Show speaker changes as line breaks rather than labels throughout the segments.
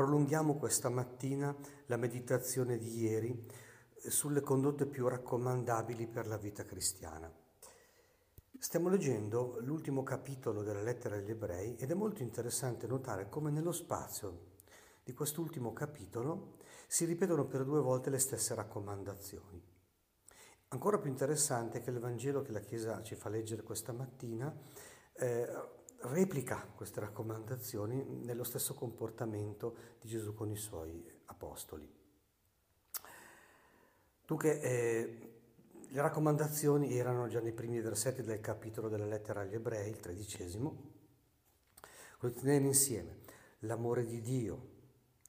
prolunghiamo questa mattina la meditazione di ieri sulle condotte più raccomandabili per la vita cristiana. Stiamo leggendo l'ultimo capitolo della lettera agli ebrei ed è molto interessante notare come nello spazio di quest'ultimo capitolo si ripetono per due volte le stesse raccomandazioni. Ancora più interessante è che il Vangelo che la Chiesa ci fa leggere questa mattina eh, replica queste raccomandazioni nello stesso comportamento di Gesù con i suoi apostoli. Dunque, eh, le raccomandazioni erano già nei primi versetti del capitolo della lettera agli ebrei, il tredicesimo, tenere insieme l'amore di Dio,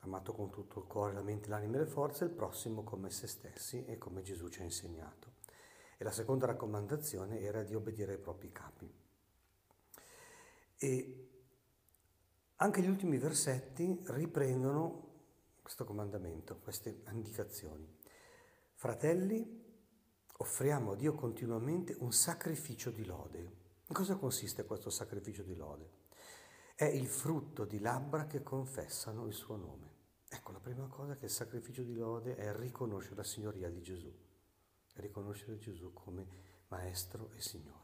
amato con tutto il cuore, la mente, l'anima e le forze, il prossimo come se stessi e come Gesù ci ha insegnato. E la seconda raccomandazione era di obbedire ai propri capi. E anche gli ultimi versetti riprendono questo comandamento, queste indicazioni. Fratelli, offriamo a Dio continuamente un sacrificio di lode. In cosa consiste questo sacrificio di lode? È il frutto di labbra che confessano il suo nome. Ecco, la prima cosa che il sacrificio di lode è riconoscere la signoria di Gesù, riconoscere Gesù come Maestro e Signore,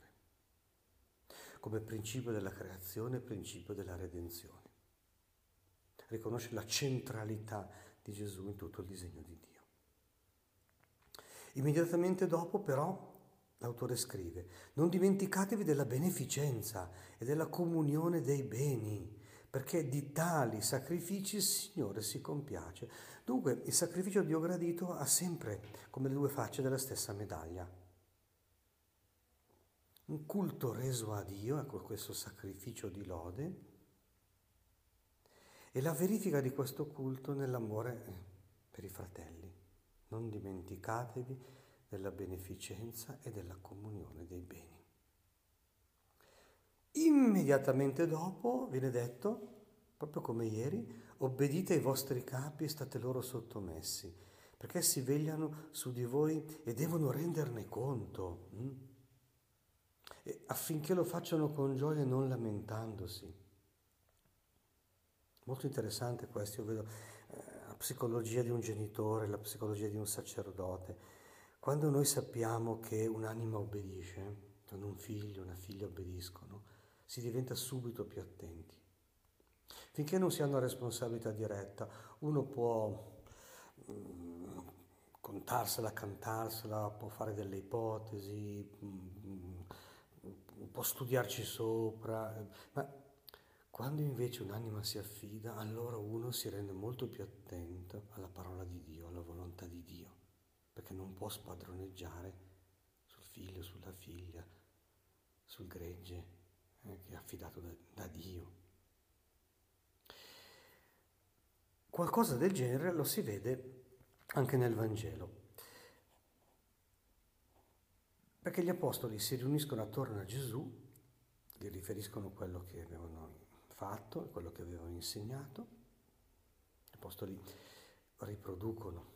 come principio della creazione e principio della redenzione. Riconoscere la centralità di Gesù in tutto il disegno di Dio. Immediatamente dopo però l'autore scrive, non dimenticatevi della beneficenza e della comunione dei beni, perché di tali sacrifici il Signore si compiace. Dunque il sacrificio di Dio gradito ha sempre come le due facce della stessa medaglia. Un culto reso a Dio, ecco questo sacrificio di lode, e la verifica di questo culto nell'amore per i fratelli. Non dimenticatevi della beneficenza e della comunione dei beni. Immediatamente dopo viene detto, proprio come ieri, obbedite ai vostri capi e state loro sottomessi, perché si vegliano su di voi e devono renderne conto, hm? Affinché lo facciano con gioia e non lamentandosi. Molto interessante questo, io vedo psicologia di un genitore, la psicologia di un sacerdote. Quando noi sappiamo che un'anima obbedisce, quando un figlio, una figlia obbediscono, si diventa subito più attenti. Finché non si ha una responsabilità diretta, uno può mm, contarsela, cantarsela, può fare delle ipotesi, mm, può studiarci sopra, ma quando invece un'anima si affida, allora uno si rende molto più attento alla parola di Dio, alla volontà di Dio, perché non può spadroneggiare sul figlio, sulla figlia, sul gregge eh, che è affidato da, da Dio. Qualcosa del genere lo si vede anche nel Vangelo, perché gli apostoli si riuniscono attorno a Gesù, gli riferiscono quello che avevano fatto quello che avevano insegnato. Gli apostoli riproducono,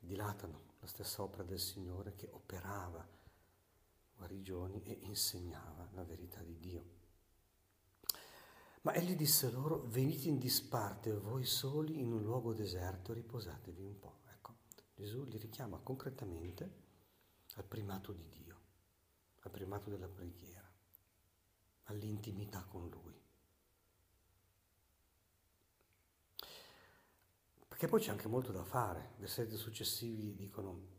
dilatano la stessa opera del Signore che operava guarigioni e insegnava la verità di Dio. Ma egli disse loro, venite in disparte voi soli in un luogo deserto, riposatevi un po'. Ecco, Gesù li richiama concretamente al primato di Dio, al primato della preghiera, all'intimità con Lui. Perché poi c'è anche molto da fare. Versetti successivi dicono,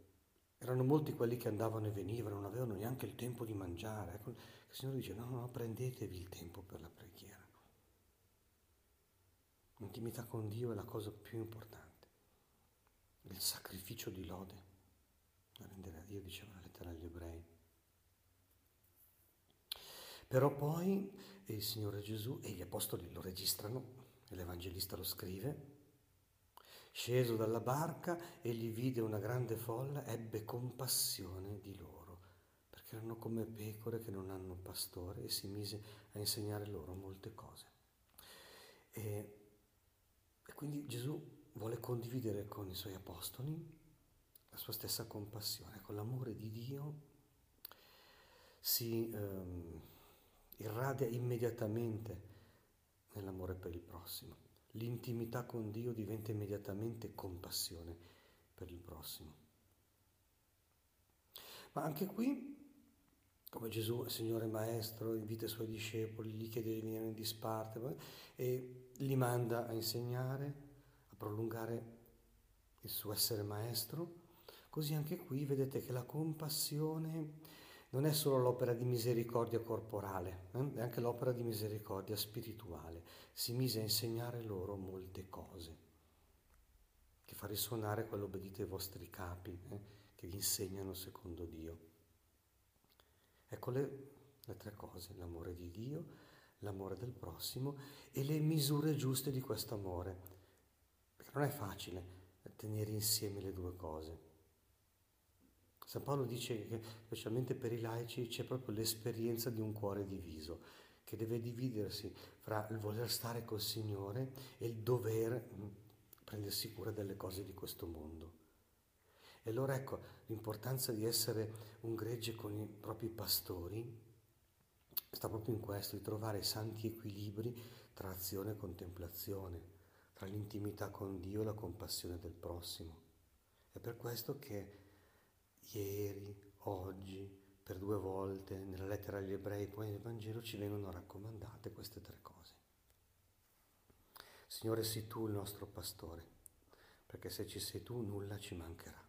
erano molti quelli che andavano e venivano, non avevano neanche il tempo di mangiare. Ecco, il Signore dice, no, no, prendetevi il tempo per la preghiera. L'intimità con Dio è la cosa più importante. Il sacrificio di lode da rendere a Dio, diceva la lettera agli ebrei. Però poi il Signore Gesù e gli Apostoli lo registrano, e l'Evangelista lo scrive, Sceso dalla barca, egli vide una grande folla, ebbe compassione di loro, perché erano come pecore che non hanno pastore e si mise a insegnare loro molte cose. E, e quindi Gesù vuole condividere con i suoi apostoli la sua stessa compassione, con l'amore di Dio si ehm, irradia immediatamente nell'amore per il prossimo. l'intimità con Dio diventa immediatamente compassione per il prossimo. Ma anche qui, come Gesù, Signore Maestro, invita i suoi discepoli, gli chiede di venire in disparte e li manda a insegnare, a prolungare il suo essere maestro, così anche qui vedete che la compassione non è solo l'opera di misericordia corporale, eh? è anche l'opera di misericordia spirituale. Si mise a insegnare loro molte cose, che fa risuonare quello obbedite ai vostri capi, eh? che vi insegnano secondo Dio. Ecco le, le tre cose, l'amore di Dio, l'amore del prossimo e le misure giuste di questo amore, perché non è facile tenere insieme le due cose. San Paolo dice che specialmente per i laici c'è proprio l'esperienza di un cuore diviso, che deve dividersi fra il voler stare col Signore e il dover mm, prendersi cura delle cose di questo mondo. E allora ecco l'importanza di essere un gregge con i propri pastori sta proprio in questo, di trovare santi equilibri tra azione e contemplazione, tra l'intimità con Dio e la compassione del prossimo. È per questo che ieri, oggi, per due volte nella lettera agli ebrei, poi nel Vangelo ci vengono raccomandate queste tre cose. Signore, sei tu il nostro pastore, perché se ci sei tu nulla ci mancherà.